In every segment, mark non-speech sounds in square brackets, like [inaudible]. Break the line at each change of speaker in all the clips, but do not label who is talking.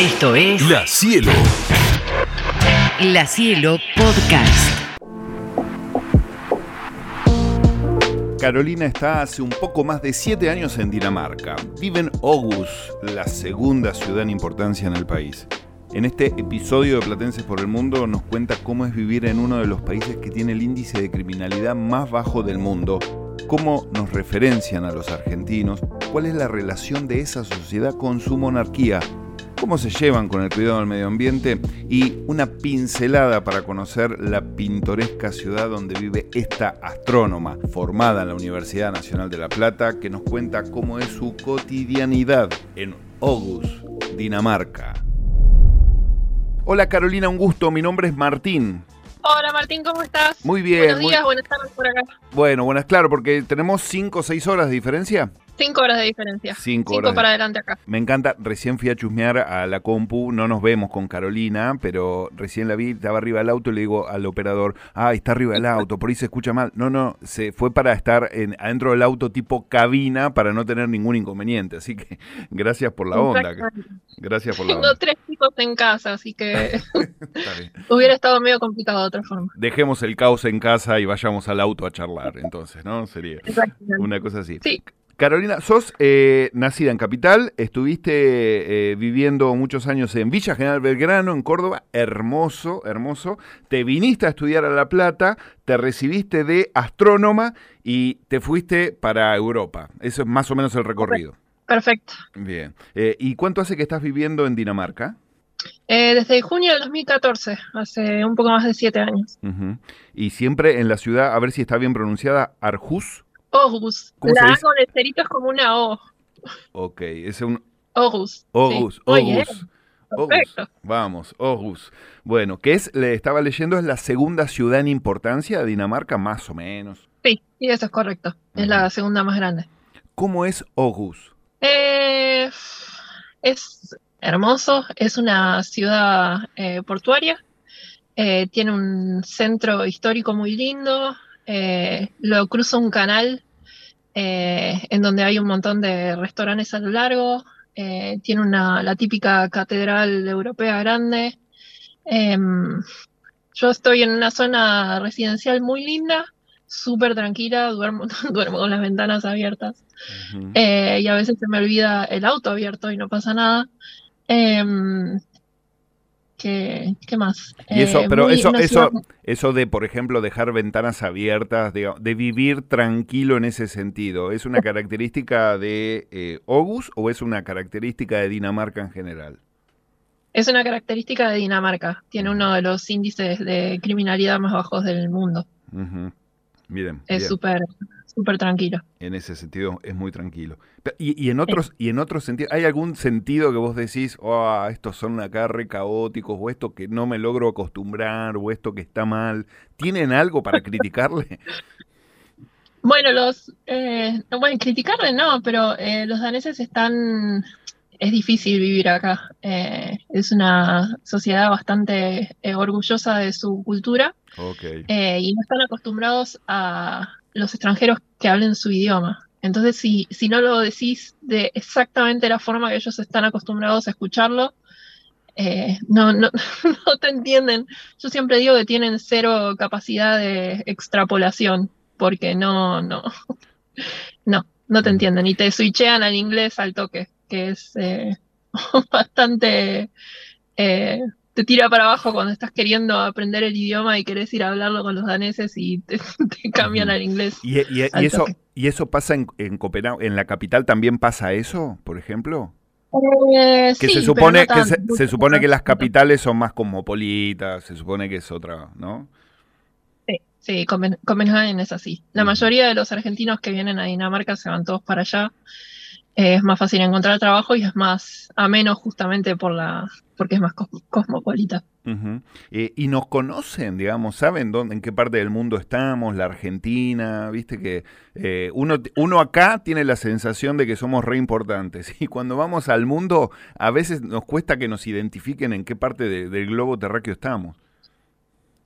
Esto es
La Cielo.
La Cielo Podcast.
Carolina está hace un poco más de siete años en Dinamarca. Vive en Aarhus, la segunda ciudad en importancia en el país. En este episodio de Platenses por el Mundo nos cuenta cómo es vivir en uno de los países que tiene el índice de criminalidad más bajo del mundo, cómo nos referencian a los argentinos, cuál es la relación de esa sociedad con su monarquía, cómo se llevan con el cuidado del medio ambiente y una pincelada para conocer la pintoresca ciudad donde vive esta astrónoma, formada en la Universidad Nacional de La Plata, que nos cuenta cómo es su cotidianidad en Aarhus, Dinamarca. Hola Carolina, un gusto, mi nombre es Martín.
Hola Martín, ¿cómo estás?
Muy bien.
Buenos
muy-
días, buenas tardes por acá.
Bueno, buenas, claro, porque tenemos 5 o 6 horas de diferencia.
Cinco horas de diferencia.
Cinco
Cinco
horas de-
para adelante acá.
Me encanta, recién fui a chusmear a la compu, no nos vemos con Carolina, pero recién la vi, estaba arriba del auto y le digo al operador, ah, está arriba del auto, por ahí se escucha mal. No, no, se fue para estar en, adentro del auto tipo cabina para no tener ningún inconveniente, así que [laughs] gracias por la onda, gracias por la
Tengo
onda.
tres chicos en casa, así que [laughs] hubiera estado medio complicado de otra forma.
Dejemos el caos en casa y vayamos al auto a charlar, entonces, ¿no? Sería una cosa así.
Sí,
Carolina, sos eh, nacida en Capital, estuviste eh, viviendo muchos años en Villa General Belgrano, en Córdoba, hermoso, hermoso. Te viniste a estudiar a La Plata, te recibiste de astrónoma y te fuiste para Europa. Eso es más o menos el recorrido.
perfecto.
Bien. Eh, ¿Y cuánto hace que estás viviendo en Dinamarca?
Desde junio del 2014, hace un poco más de siete años.
Y siempre en la ciudad, a ver si está bien pronunciada, Arhus.
Aarhus.
¿Cómo se
La A con el cerito es como una O.
Ok, es un
Aarhus.
Aarhus,
Sí. Perfecto.
Aarhus. Vamos, Aarhus. Bueno, que es, le estaba leyendo, es la segunda ciudad en importancia de Dinamarca, más o menos.
Sí, y eso es correcto. Es la segunda más grande.
¿Cómo es Aarhus?
Eh, es hermoso, es una ciudad eh, portuaria, eh, tiene un centro histórico muy lindo, eh, lo cruza un canal eh, en donde hay un montón de restaurantes a lo largo, eh, tiene una, la típica catedral europea grande. Em, yo estoy en una zona residencial muy linda, súper tranquila, [laughs] duermo, duermo con las ventanas abiertas. Y a veces se me olvida el auto abierto y no pasa nada. ¿Qué, qué más?
y eso,
Eh,
pero eso, eso,
ciudad-
eso de, por ejemplo, dejar ventanas abiertas, de, de vivir tranquilo en ese sentido, ¿es una característica de eh, Aarhus o es una característica de Dinamarca en general?
es una característica de Dinamarca. Tiene uno de los índices de criminalidad más bajos del mundo.
Miren,
Es súper, súper tranquilo.
En ese sentido es muy tranquilo. Y, y en otros, y en otros sentidos, ¿hay algún sentido que vos decís, oh, estos son acá re caóticos, o esto que no me logro acostumbrar, o esto que está mal? ¿Tienen algo para [laughs] criticarle?
Bueno, los, eh, no, bueno, criticarle no, pero eh, los daneses están, es difícil vivir acá. Eh, es una sociedad bastante eh, orgullosa de su cultura.
Ok.
eh, y no están acostumbrados a los extranjeros que hablen su idioma. Entonces, si, si no lo decís de exactamente la forma que ellos están acostumbrados a escucharlo, eh, no, no, [laughs] no te entienden. Yo siempre digo que tienen cero capacidad de extrapolación, porque no, no, [laughs] no, no te entienden. Y te switchean al inglés al toque, que es eh, [laughs] bastante eh, te tira para abajo cuando estás queriendo aprender el idioma y querés ir a hablarlo con los daneses y te, [laughs] te cambian al inglés.
¿Y, y- y
Al
eso,
toque.
¿Y eso pasa en, en Copenhague? ¿En la capital también pasa eso, por ejemplo?
Eh,
Que
sí,
se supone,
no
que se, supone que las capitales son más cosmopolitas, se supone que es otra, ¿no?
Sí, sí, Copen- Copenhagen es así. La mayoría de los argentinos que vienen a Dinamarca se van todos para allá. Eh, es más fácil encontrar trabajo y es más ameno justamente por la, porque es más cos- cosmopolita.
Eh, y nos conocen, digamos, saben dónde, en qué parte del mundo estamos, la Argentina, viste que eh, uno, uno acá tiene la sensación de que somos re importantes [laughs] y cuando vamos al mundo a veces nos cuesta que nos identifiquen en qué parte de- del globo terráqueo estamos.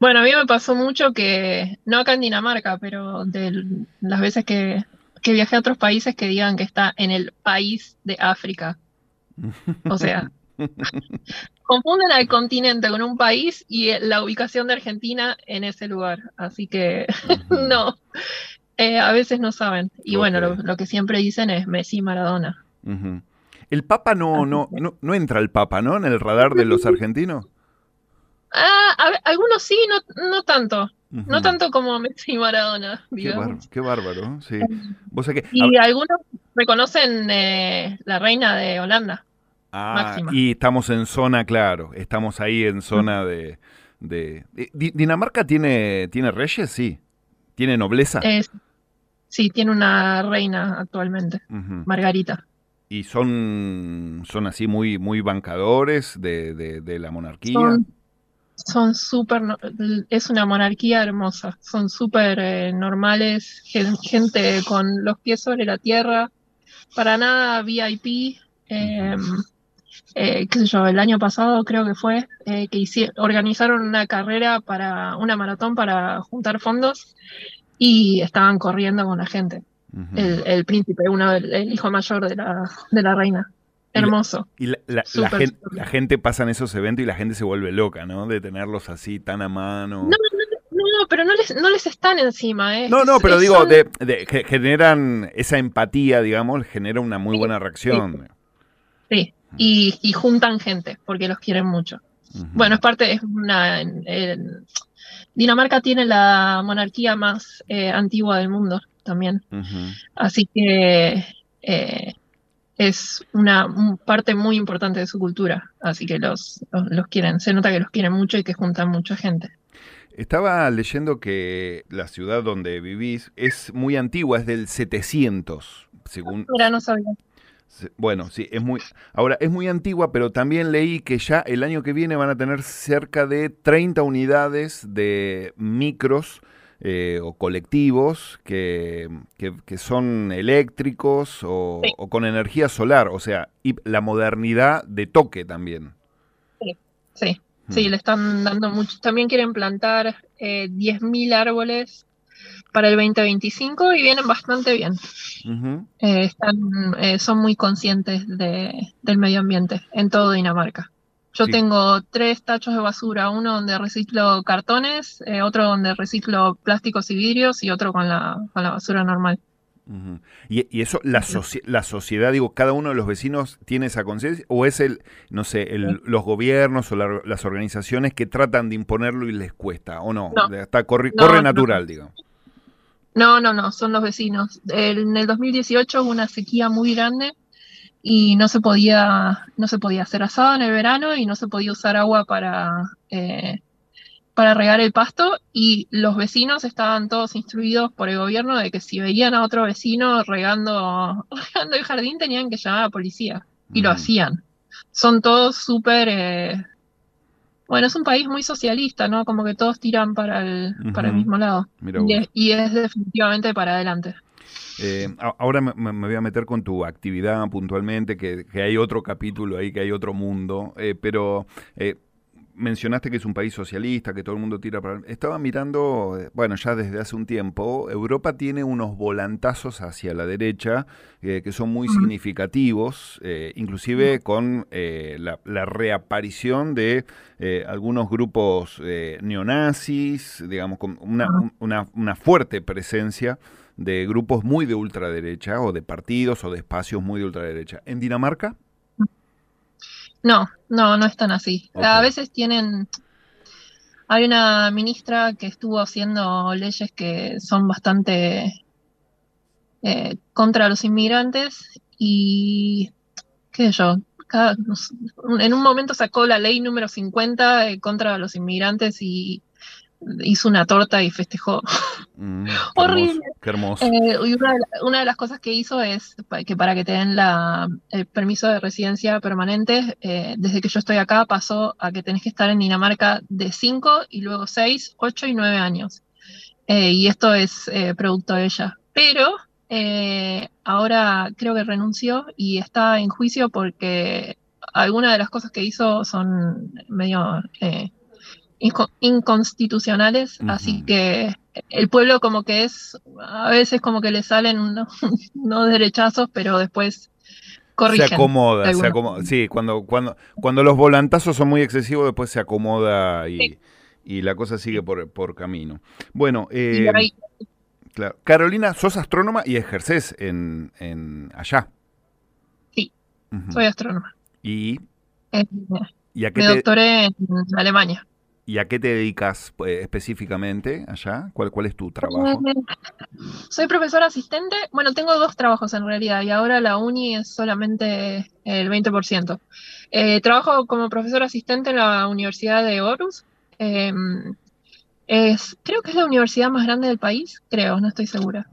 Bueno, a mí me pasó mucho que, no acá en Dinamarca, pero de las veces que, que viajé a otros países que digan que está en el país de África. [laughs] O sea, [laughs] confunden al continente con un país y la ubicación de Argentina en ese lugar. Así que [laughs] no, eh, a veces no saben. Y bueno, lo, que siempre dicen es Messi Maradona.
El Papa no, no, no, entra el Papa, ¿no? En el radar de los [laughs] argentinos.
Ah, algunos sí, no, no tanto. No tanto como Messi y Maradona.
Qué, bárbaro, sí.
y algunos reconocen eh, la reina de Holanda.
Ah, y estamos en zona, claro, estamos ahí en zona de... de, ¿Dinamarca tiene, tiene reyes? Sí. ¿Tiene nobleza?
sí, tiene una reina actualmente, Margarita.
¿Y son, son así muy, muy bancadores de, de, la monarquía?
Son súper, es una monarquía hermosa, son súper eh, normales, gente con los pies sobre la tierra, para nada VIP. Eh, eh, qué sé yo, el año pasado creo que fue, eh, que organizaron una carrera para, una maratón para juntar fondos y estaban corriendo con la gente. el, príncipe, uno, el, hijo mayor de la, de la reina. Hermoso.
Y la, gente, pasa en esos eventos y la gente se vuelve loca, ¿no? De tenerlos así tan a mano.
No, no, pero no les, no les están encima, ¿eh?
No, no, pero digo, de, generan esa empatía, digamos, genera una muy buena reacción.
sí y, juntan gente porque los quieren mucho. Bueno, es parte, es una... Dinamarca tiene la monarquía más eh, antigua del mundo también. Así que eh, es una parte muy importante de su cultura. Así que los, los, quieren, se nota que los quieren mucho y que juntan mucha gente.
Estaba leyendo que la ciudad donde vivís es muy antigua, es del 700, según...
Mira, no sabía.
Bueno, sí, es muy. Ahora, es muy antigua, pero también leí que ya el año que viene van a tener cerca de 30 unidades de micros eh, o colectivos que, que, son eléctricos o, con energía solar. O sea, y la modernidad de toque también.
Sí, sí. Sí, mm. le están dando mucho. También quieren plantar eh, 10.000 árboles para el 2025 y vienen bastante bien. Eh, están, eh, son muy conscientes de, del medio ambiente en todo Dinamarca. Yo tengo tres tachos de basura, uno donde reciclo cartones, eh, otro donde reciclo plásticos y vidrios y otro con la, con la basura normal.
y, eso, la, la sociedad, digo, cada uno de los vecinos tiene esa conciencia, o es el, no sé, el, los gobiernos o las organizaciones que tratan de imponerlo y les cuesta, o no, Está, corre, corre natural, digamos.
No, no, no, son los vecinos. En el 2018 hubo una sequía muy grande y no se podía, no se podía hacer asado en el verano y no se podía usar agua para, eh, para regar el pasto y los vecinos estaban todos instruidos por el gobierno de que si veían a otro vecino regando, [laughs] regando el jardín tenían que llamar a la policía y lo hacían. Son todos súper eh, bueno, es un país muy socialista, ¿no? Como que todos tiran para el, para el mismo lado. Y es, definitivamente para adelante.
Eh, ahora me, voy a meter con tu actividad puntualmente, que, hay otro capítulo ahí, que hay otro mundo, eh, pero eh, mencionaste que es un país socialista, que todo el mundo tira para... Estaba mirando, eh, bueno, ya desde hace un tiempo, Europa tiene unos volantazos hacia la derecha eh, que son muy significativos, eh, inclusive con la, reaparición de algunos grupos neonazis, digamos, con una, una, una fuerte presencia de grupos muy de ultraderecha o de partidos o de espacios muy de ultraderecha. ¿En Dinamarca?
No, no, no están así. A veces tienen... Hay una ministra que estuvo haciendo leyes que son bastante eh, contra los inmigrantes y, qué sé yo, en un momento sacó la ley número 50 eh, contra los inmigrantes y hizo una torta y festejó. Mm, [laughs] Horrible.
Qué hermoso.
Eh, una, de las cosas que hizo es que para que te den la, el permiso de residencia permanente, eh, desde que yo estoy acá pasó a que tenés que estar en Dinamarca de 5 y luego 6, 8 y 9 años. Eh, y esto es producto de ella. Pero ahora creo que renunció y está en juicio porque algunas de las cosas que hizo son medio inconstitucionales, así que el pueblo como que es, a veces como que le salen [laughs] unos, derechazos, pero después corrigen.
Se acomoda, se acomoda. Sí, cuando, cuando, cuando los volantazos son muy excesivos, después se acomoda y,
Sí.
y la cosa sigue por, por camino. Bueno, eh,
ahí-
claro. Carolina, sos astrónoma y ejercés en, en allá.
Sí, soy astrónoma.
¿Y,
Eh,
y a qué
me
te,
doctoré en Alemania.
¿Y a qué te dedicas eh, específicamente allá? ¿Cuál, ¿Cuál es tu trabajo?
Eh, Soy profesora asistente. Bueno, tengo dos trabajos en realidad y ahora la uni es solamente el 20%. Eh, trabajo como profesora asistente en la Universidad de. Eh, es, creo que es la universidad más grande del país, creo, no estoy segura.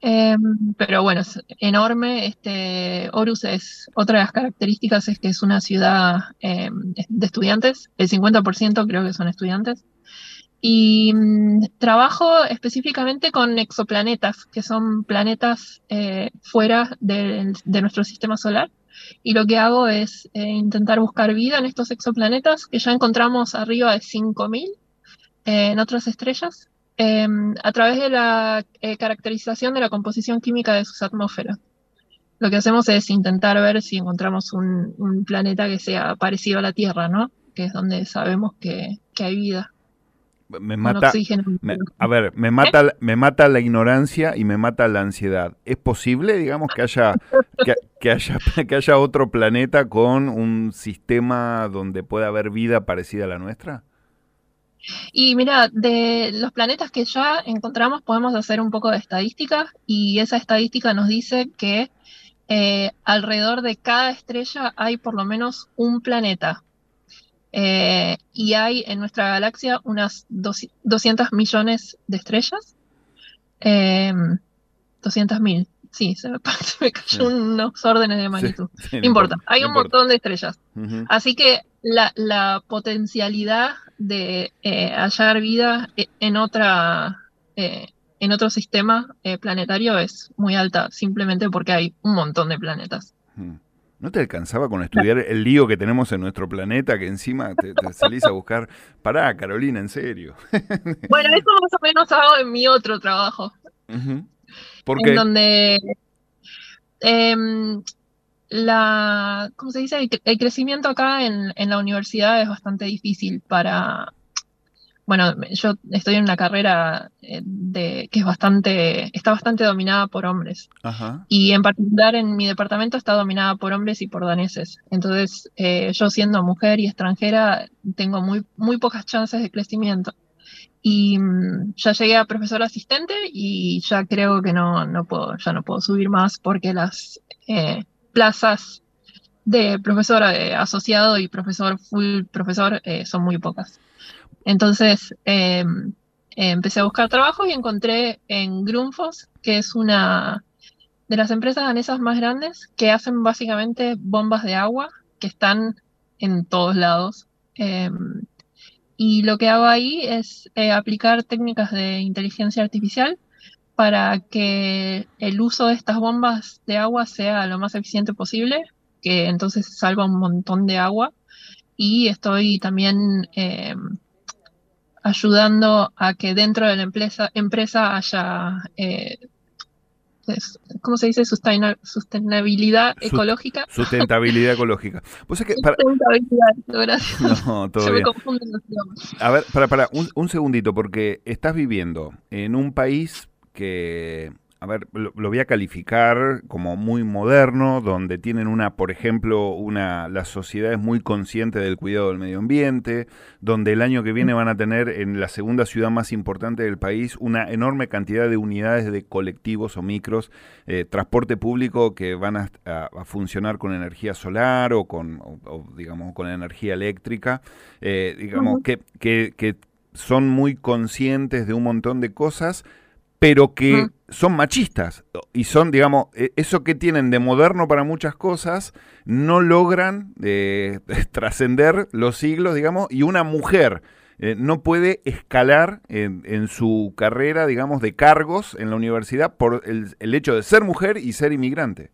Eh, pero bueno, es enorme. Este, Aarhus es, otra de las características es que es una ciudad eh, de estudiantes. El 50% creo que son estudiantes. Y mm, trabajo específicamente con exoplanetas, que son planetas eh, fuera del- de, nuestro sistema solar. Y lo que hago es eh, intentar buscar vida en estos exoplanetas, que ya encontramos arriba de 5.000 eh, en otras estrellas, eh, a través de la eh, caracterización de la composición química de sus atmósferas. Lo que hacemos es intentar ver si encontramos un, un planeta que sea parecido a la Tierra, ¿no? Que es donde sabemos que, que hay vida.
Me mata, me- a ver, me mata, me mata la ignorancia y me mata la ansiedad. ¿Es posible, digamos, que haya, que, que haya, [laughs] que haya otro planeta con un sistema donde pueda haber vida parecida a la nuestra?
Y mira, de los planetas que ya encontramos podemos hacer un poco de estadística y esa estadística nos dice que eh, alrededor de cada estrella hay por lo menos un planeta. Eh, y hay en nuestra galaxia unas 200 millones de estrellas. Eh, 200 mil, sí, se me, [laughs] se me cayó unos órdenes de magnitud. [laughs]
Sí,
No importa, hay
no
un
importa.
montón de estrellas. Así que la, la potencialidad de eh, hallar vida e- en otra eh, en otro sistema eh, planetario es muy alta, simplemente porque hay un montón de planetas.
Mm. ¿No te alcanzaba con estudiar el lío que tenemos en nuestro planeta que encima te, te [laughs] salís a buscar? Pará, Carolina, en serio.
Bueno, eso más o menos hago en mi otro trabajo,
Ujú. ¿Por
en donde em, la, ¿cómo se dice? El, cre- el crecimiento acá en, en la universidad es bastante difícil para, bueno, yo estoy en una carrera eh, de, que es bastante, está bastante dominada por hombres.
Ajá.
Y en particular en mi departamento está dominada por hombres y por daneses. Entonces, eh, yo siendo mujer y extranjera, tengo muy, muy pocas chances de crecimiento. Y mm, ya llegué a profesor asistente y ya creo que no, no puedo, ya no puedo subir más porque las eh, plazas de profesor eh, asociado y profesor full profesor eh, son muy pocas. Entonces, eh, empecé a buscar trabajo y encontré en Grundfos, que es una de las empresas danesas más grandes que hacen básicamente bombas de agua que están en todos lados. Eh, y lo que hago ahí es eh, aplicar técnicas de inteligencia artificial para que el uso de estas bombas de agua sea lo más eficiente posible, que entonces salva un montón de agua. Y estoy también eh, ayudando a que dentro de la empresa, haya, eh, ¿cómo se dice? Sustaina- sustentabilidad
Sust-
ecológica.
Sustentabilidad ecológica. Vos sabés que, para-
Sustentabilidad, [laughs] gracias.
no, todo [laughs]
Se me confunden los idiomas.
A ver, para, para, un, un segundito, porque estás viviendo en un país que, a ver, lo, lo voy a calificar como muy moderno, donde tienen una, por ejemplo, una, la sociedad es muy consciente del cuidado del medio ambiente, donde el año que viene van a tener en la segunda ciudad más importante del país una enorme cantidad de unidades de colectivos o micros, eh, transporte público que van a, a- a funcionar con energía solar o con, o- o, digamos, con energía eléctrica, eh, digamos, que, que, que son muy conscientes de un montón de cosas, pero que son machistas y son, digamos, eh, eso que tienen de moderno para muchas cosas, no logran eh, [laughs] trascender los siglos, digamos, y una mujer eh, no puede escalar en, en su carrera, digamos, de cargos en la universidad por el, el hecho de ser mujer y ser inmigrante.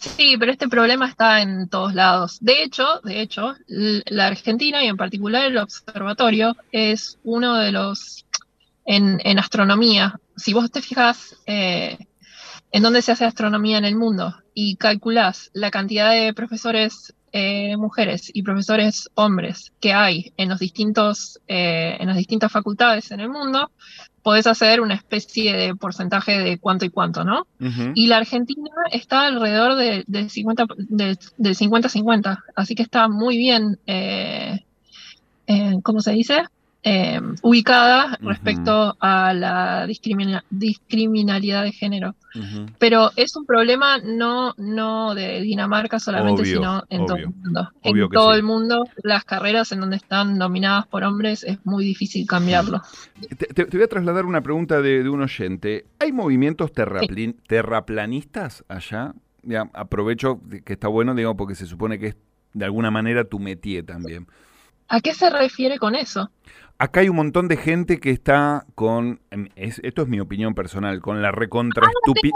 Sí, pero este problema está en todos lados. De hecho, de hecho, la Argentina y en particular el observatorio es uno de los en, en astronomía. Si vos te fijas eh, en dónde se hace astronomía en el mundo, y calculás la cantidad de profesores eh, mujeres y profesores hombres que hay en, los distintos, eh, en las distintas facultades en el mundo, podés hacer una especie de porcentaje de cuánto y cuánto, ¿no? Y la Argentina está alrededor de, del 50-50, así que está muy bien, eh, ¿cómo se dice? Eh, ubicada respecto a la discriminalidad de género. Pero es un problema no, no de Dinamarca solamente, sino en todo el mundo. en todo el mundo, las carreras en donde están dominadas por hombres es muy difícil cambiarlo.
Te, voy a trasladar una pregunta de, un oyente. ¿Hay movimientos terraplanistas allá? Ya, aprovecho que está bueno, digamos, porque se supone que es de alguna manera tu métier también.
¿A qué se refiere con eso?
Acá hay un montón de gente que está con, em, esto es mi opinión personal, con la recontra
estupidez.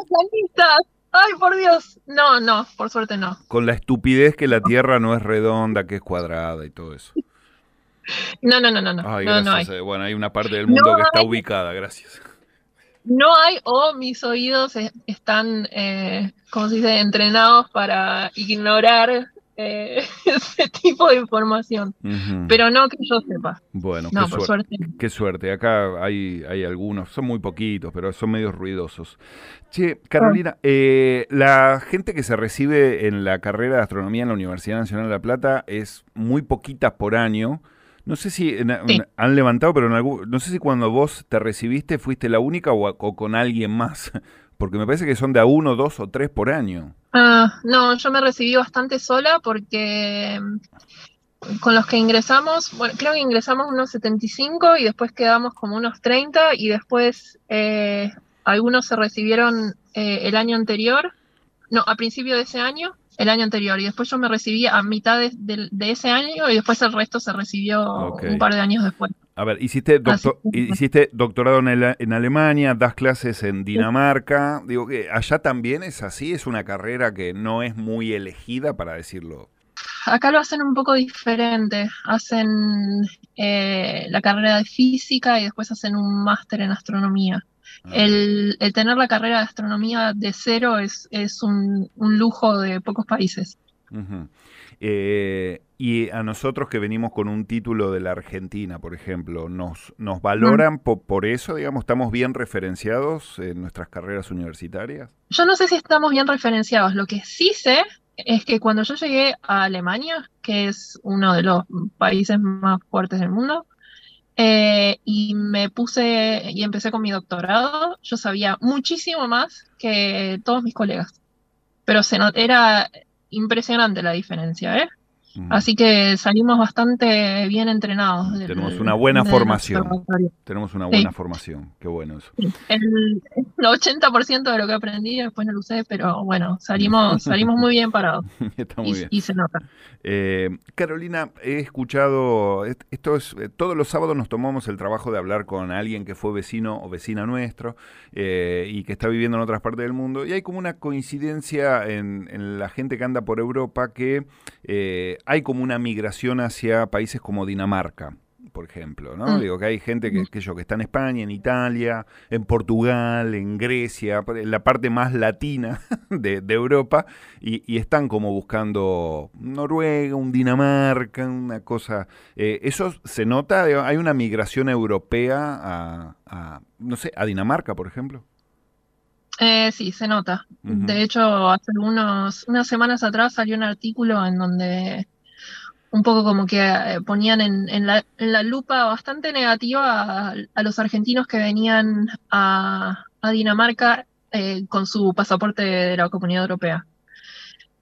¡Ay, por Dios! No, no, por suerte no.
Con la estupidez que la Tierra no es redonda, que es cuadrada y todo eso.
No, no, no, no.
Ay, gracias. Eh, bueno, hay una parte del mundo que está ubicada, gracias.
No hay, o mis oídos están, eh, como se dice, entrenados para ignorar eh, [laughs] ese tipo de información. Pero no que yo sepa.
Bueno, qué, suerte, qué suerte. Acá hay, hay algunos, son muy poquitos, pero son medios ruidosos. Che, Carolina, eh, la gente que se recibe en la carrera de astronomía en la Universidad Nacional de La Plata es muy poquita por año. No sé si han levantado, pero en algún, no sé si cuando vos te recibiste fuiste la única o, o con alguien más, porque me parece que son de a uno, dos o tres por año.
Ah, no, yo me recibí bastante sola porque mm, con los que ingresamos, bueno, creo que ingresamos unos 75 y después quedamos como unos 30 y después eh, algunos se recibieron eh, el año anterior, no, a principio de ese año, el año anterior y después yo me recibí a mitad de, ese año y después el resto se recibió un par de años después.
A ver, hiciste, hiciste doctorado en, Alemania, das clases en Dinamarca. Digo que allá también es así, es una carrera que no es muy elegida, para decirlo.
Acá lo hacen un poco diferente. Hacen eh, la carrera de física y después hacen un máster en astronomía. Ah. El, tener la carrera de astronomía de cero es, es un, lujo de pocos países.
Eh, y a nosotros que venimos con un título de la Argentina, por ejemplo, ¿nos, nos valoran por, eso? Digamos, ¿estamos bien referenciados en nuestras carreras universitarias?
Yo no sé si estamos bien referenciados. Lo que sí sé es que cuando yo llegué a Alemania, que es uno de los países más fuertes del mundo, eh, y me puse y empecé con mi doctorado, yo sabía muchísimo más que todos mis colegas. Pero se era impresionante la diferencia, ¿eh? Así que salimos bastante bien entrenados.
Tenemos una buena formación. Tenemos una buena formación. Qué bueno eso.
El, 80% de lo que aprendí después no lo usé, pero bueno, salimos, [laughs] salimos muy bien parados. [laughs] Está muy y, bien. Y se nota.
Eh, Carolina, he escuchado, esto es, eh, todos los sábados nos tomamos el trabajo de hablar con alguien que fue vecino o vecina nuestro eh, y que está viviendo en otras partes del mundo. Y hay como una coincidencia en, en la gente que anda por Europa que hay como una migración hacia países como Dinamarca, por ejemplo, ¿no? Mm. Digo que hay gente que, que, yo, que está en España, en Italia, en Portugal, en Grecia, en la parte más latina [laughs] de, Europa, y, están como buscando Noruega, un Dinamarca, una cosa. Eh, ¿Eso se nota? ¿Hay una migración europea a, no sé, a Dinamarca, por ejemplo?
Eh, sí, se nota. De hecho, hace unos, unas semanas atrás salió un artículo en donde un poco como que eh, ponían en, la, lupa bastante negativa a, los argentinos que venían a, Dinamarca eh, con su pasaporte de la Comunidad Europea.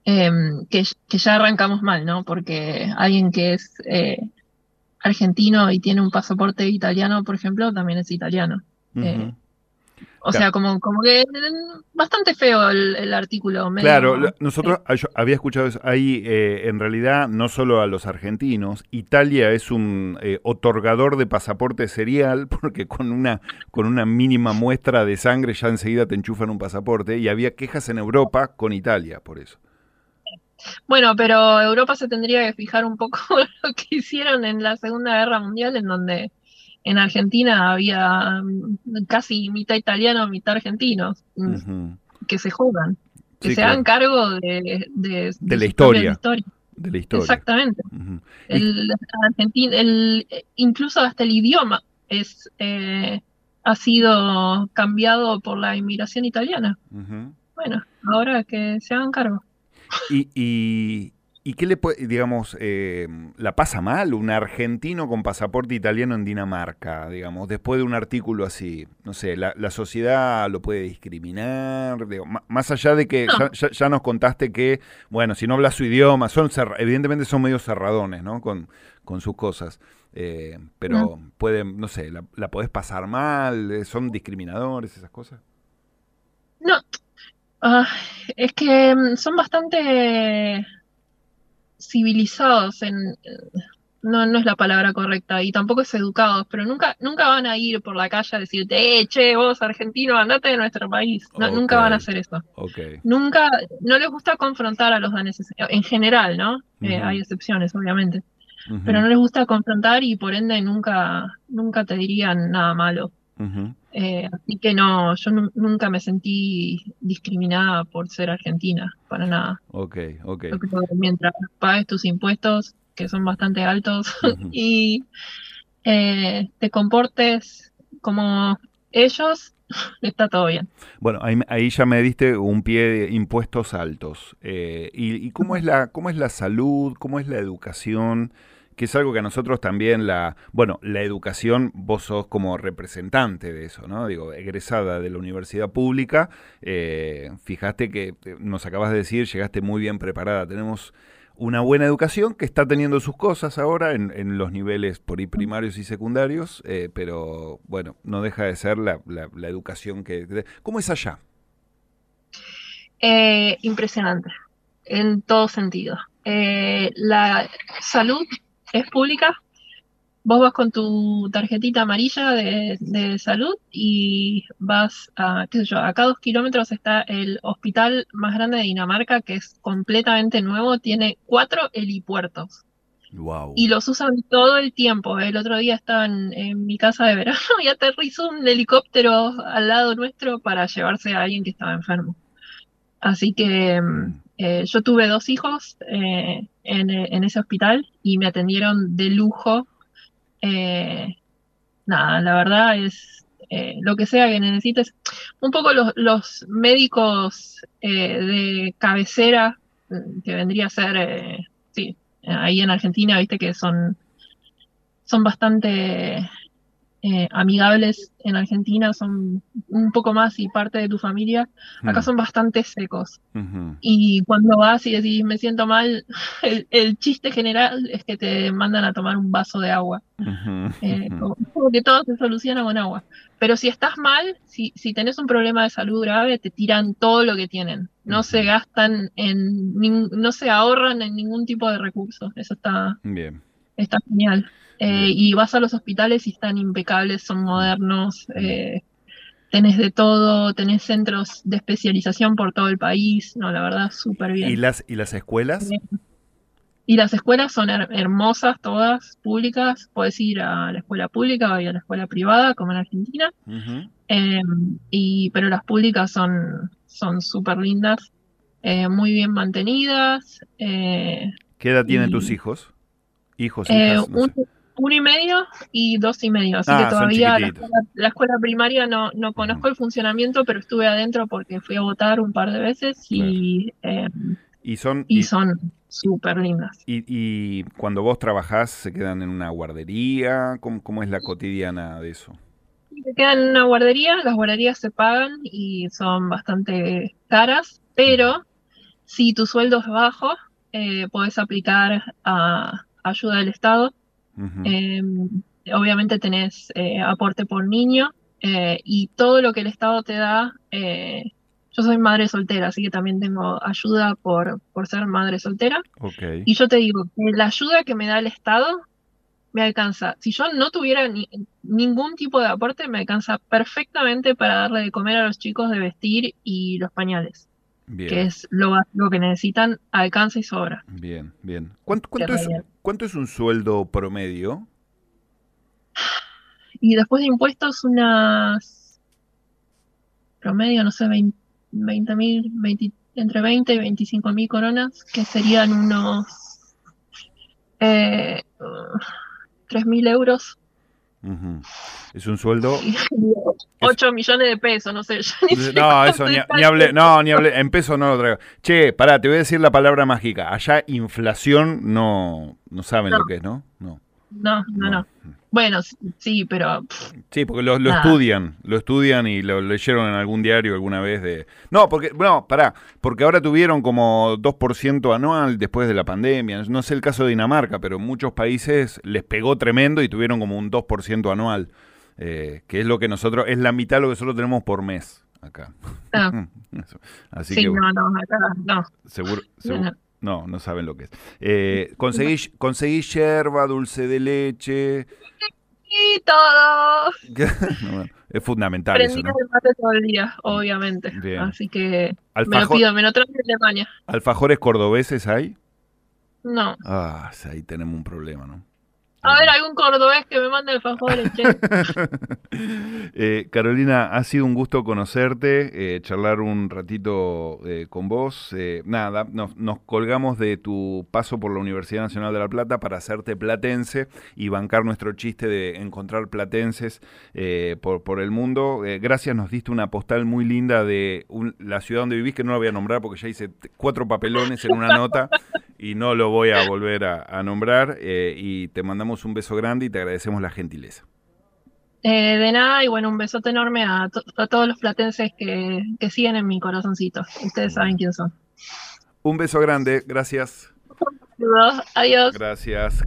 Em, que, ya arrancamos mal, ¿no? Porque alguien que es argentino y tiene un pasaporte italiano, por ejemplo, también es italiano. O sea, como, como que bastante feo el, artículo.
claro, nosotros había escuchado eso. Ahí, eh, en realidad, no solo a los argentinos, Italia es un eh, otorgador de pasaporte serial, [laughs] porque con una, con una mínima muestra de sangre ya enseguida te enchufan un pasaporte, y había quejas en Europa con Italia por eso.
Bueno, pero Europa se tendría que fijar un poco [laughs] lo que hicieron en la Segunda Guerra Mundial, en donde en Argentina había mm, casi mitad italiano, mitad argentinos, mm, que se juegan. que
Sí,
se
claro.
hagan cargo de, de,
De la historia. De la historia.
Exactamente. El argentino, el, incluso hasta el idioma es eh, ha sido cambiado por la inmigración italiana. Bueno, ahora que se hagan cargo.
Y, y, ¿y qué le puede, digamos, eh, la pasa mal un argentino con pasaporte italiano en Dinamarca, digamos, después de un artículo así? No sé, la, la sociedad lo puede discriminar, digo, más allá de que
No.
ya, nos contaste que, bueno, si no hablas su idioma, son evidentemente son medio cerradones, ¿no? Con, con sus cosas. Eh, pero pueden, no sé, la, la podés pasar mal, eh, son discriminadores, esas cosas.
No, ah, es que mm, son bastante civilizados en, no, no es la palabra correcta, y tampoco es educados, pero nunca, nunca van a ir por la calle a decirte, eh, che, vos argentino, andate de nuestro país. No, Nunca van a hacer eso. Nunca, no les gusta confrontar a los daneses, en general, ¿no? Eh, hay excepciones, obviamente, pero no les gusta confrontar y por ende nunca, nunca te dirían nada malo. Eh, así que no, yo nu- nunca me sentí discriminada por ser argentina, para nada.
Ok, ok.
Mientras pagues tus impuestos, que son bastante altos, [laughs] y eh, te comportes como ellos, [laughs] está todo bien.
Bueno, ahí, ahí ya me diste un pie de impuestos altos. Eh, y, y cómo es la, cómo es la salud? ¿Cómo es la educación? Que es algo que a nosotros también la, bueno, la educación, vos sos como representante de eso, ¿no? Digo, egresada de la universidad pública, eh, fijaste que eh, nos acabas de decir, llegaste muy bien preparada. Tenemos una buena educación que está teniendo sus cosas ahora en, en los niveles por primarios y secundarios, eh, pero bueno, no deja de ser la, la- educación que... ¿Cómo es allá?
Eh, impresionante, en todo sentido. La salud es pública. Vos vas con tu tarjetita amarilla de, de salud y vas a, qué sé yo, acá dos kilómetros está el hospital más grande de Dinamarca, que es completamente nuevo, tiene cuatro helipuertos
Wow.
y los usan todo el tiempo. El otro día estaba en, en mi casa de verano y aterrizó un helicóptero al lado nuestro para llevarse a alguien que estaba enfermo. Así que mm, eh, yo tuve dos hijos eh, en, en ese hospital y me atendieron de lujo. Eh, nada, la verdad es lo que sea que necesites. Un poco los, los médicos de cabecera, mm, que vendría a ser, sí, ahí en Argentina, viste que son, son bastante eh, amigables en Argentina, son un poco más y parte de tu familia. Acá
Mm.
son bastante secos. Y cuando vas y decís me siento mal, [laughs] el, el chiste general es que te mandan a tomar un vaso de agua. Eh,
Ujú.
como, como que todo se soluciona con agua. Pero si estás mal, si, si tenés un problema de salud grave, te tiran todo lo que tienen. No se gastan en, no se ahorran en ningún tipo de recursos. Eso está,
Bien.
Está genial. Eh, y vas a los hospitales y están impecables, son modernos, eh, tenés de todo, tenés centros de especialización por todo el país. No, la verdad, súper bien.
¿Y las, ¿Y las escuelas?
Y las escuelas son her- hermosas, todas públicas. Puedes ir a la escuela pública o ir a la escuela privada, como en Argentina. Eh, y, pero las públicas son son súper lindas, eh, muy bien mantenidas.
¿Qué edad tienen
y-
tus hijos? Hijos,
eh,
hijas, no
un- uno y medio y dos y medio. Así
Ah,
que
son
todavía la escuela, la escuela primaria no, no conozco el funcionamiento, pero estuve adentro porque fui a votar un par de veces y, eh,
Y son...
y
y-
son súper lindas.
Y, y cuando vos trabajás, ¿se quedan en una guardería? ¿Cómo, cómo es la cotidiana de eso?
Se quedan en una guardería, las guarderías se pagan y son bastante caras, pero si tu sueldo es bajo, eh, podés aplicar a ayuda del Estado. Eh, obviamente tenés eh, aporte por niño eh, y todo lo que el Estado te da. yo soy madre soltera, así que también tengo ayuda por, por ser madre soltera.
Ok.
Y yo te digo, que la ayuda que me da el Estado me alcanza. Si yo no tuviera ni- ningún tipo de aporte, me alcanza perfectamente para darle de comer a los chicos, de vestir y los pañales, que
Bien,
es lo básico que necesitan, alcanza y sobra.
bien, bien. ¿Cuánto, cuánto, es. ¿Cuánto es un sueldo promedio?
Y después de impuestos, unas promedio, no sé, 20 mil, entre 20 y 25 mil coronas, que serían unos eh, 3 mil euros.
Es un sueldo.
8 millones de pesos, no sé. yo ni
No, eso ni, ni hablé, no, ni hablé, en pesos no lo traigo. Che, pará, te voy a decir la palabra mágica. Allá inflación no, no saben
No.
lo que es, ¿no? No.
No, no, no. Bueno, sí, pero pff,
Sí, porque lo, estudian, lo estudian y lo leyeron en algún diario alguna vez de... No, porque, no, pará, porque ahora tuvieron como 2% anual después de la pandemia. No sé el caso de Dinamarca, pero en muchos países les pegó tremendo y tuvieron como un 2% anual, eh, que es lo que nosotros, es la mitad de lo que nosotros tenemos por mes acá.
ah, [laughs]
Eso. Así
sí,
que
no, no, acá no.
seguro...
No,
seguro-
no.
no, saben lo que es. Eh, conseguí, conseguí yerba, dulce de leche.
Y todo. [laughs]
No, es fundamental eso,
Prendida
¿no?
mate todo el día, obviamente.
Bien.
Así que me lo pido, me lo traen de Alemania.
¿Alfajores cordobeses hay?
No.
Ah, ahí tenemos un problema, ¿no?
A ver, algún cordobés que me mande alfajores, che. [laughs]
Eh, Carolina, ha sido un gusto conocerte, eh, charlar un ratito eh, con vos. Eh, nada, nos, nos colgamos de tu paso por la Universidad Nacional de La Plata para hacerte platense y bancar nuestro chiste de encontrar platenses eh, por, por el mundo. Eh, gracias, nos diste una postal muy linda de un- la ciudad donde vivís, que no la voy a nombrar porque ya hice cuatro papelones en una nota [laughs] y no lo voy a volver a, a nombrar. eh, y te mandamos un beso grande y te agradecemos la gentileza.
Eh, de nada, y bueno, un besote enorme a, to- a todos los platenses que, que siguen en mi corazoncito. Ustedes saben quién son.
Un beso grande, gracias.
Saludos, adiós.
Gracias.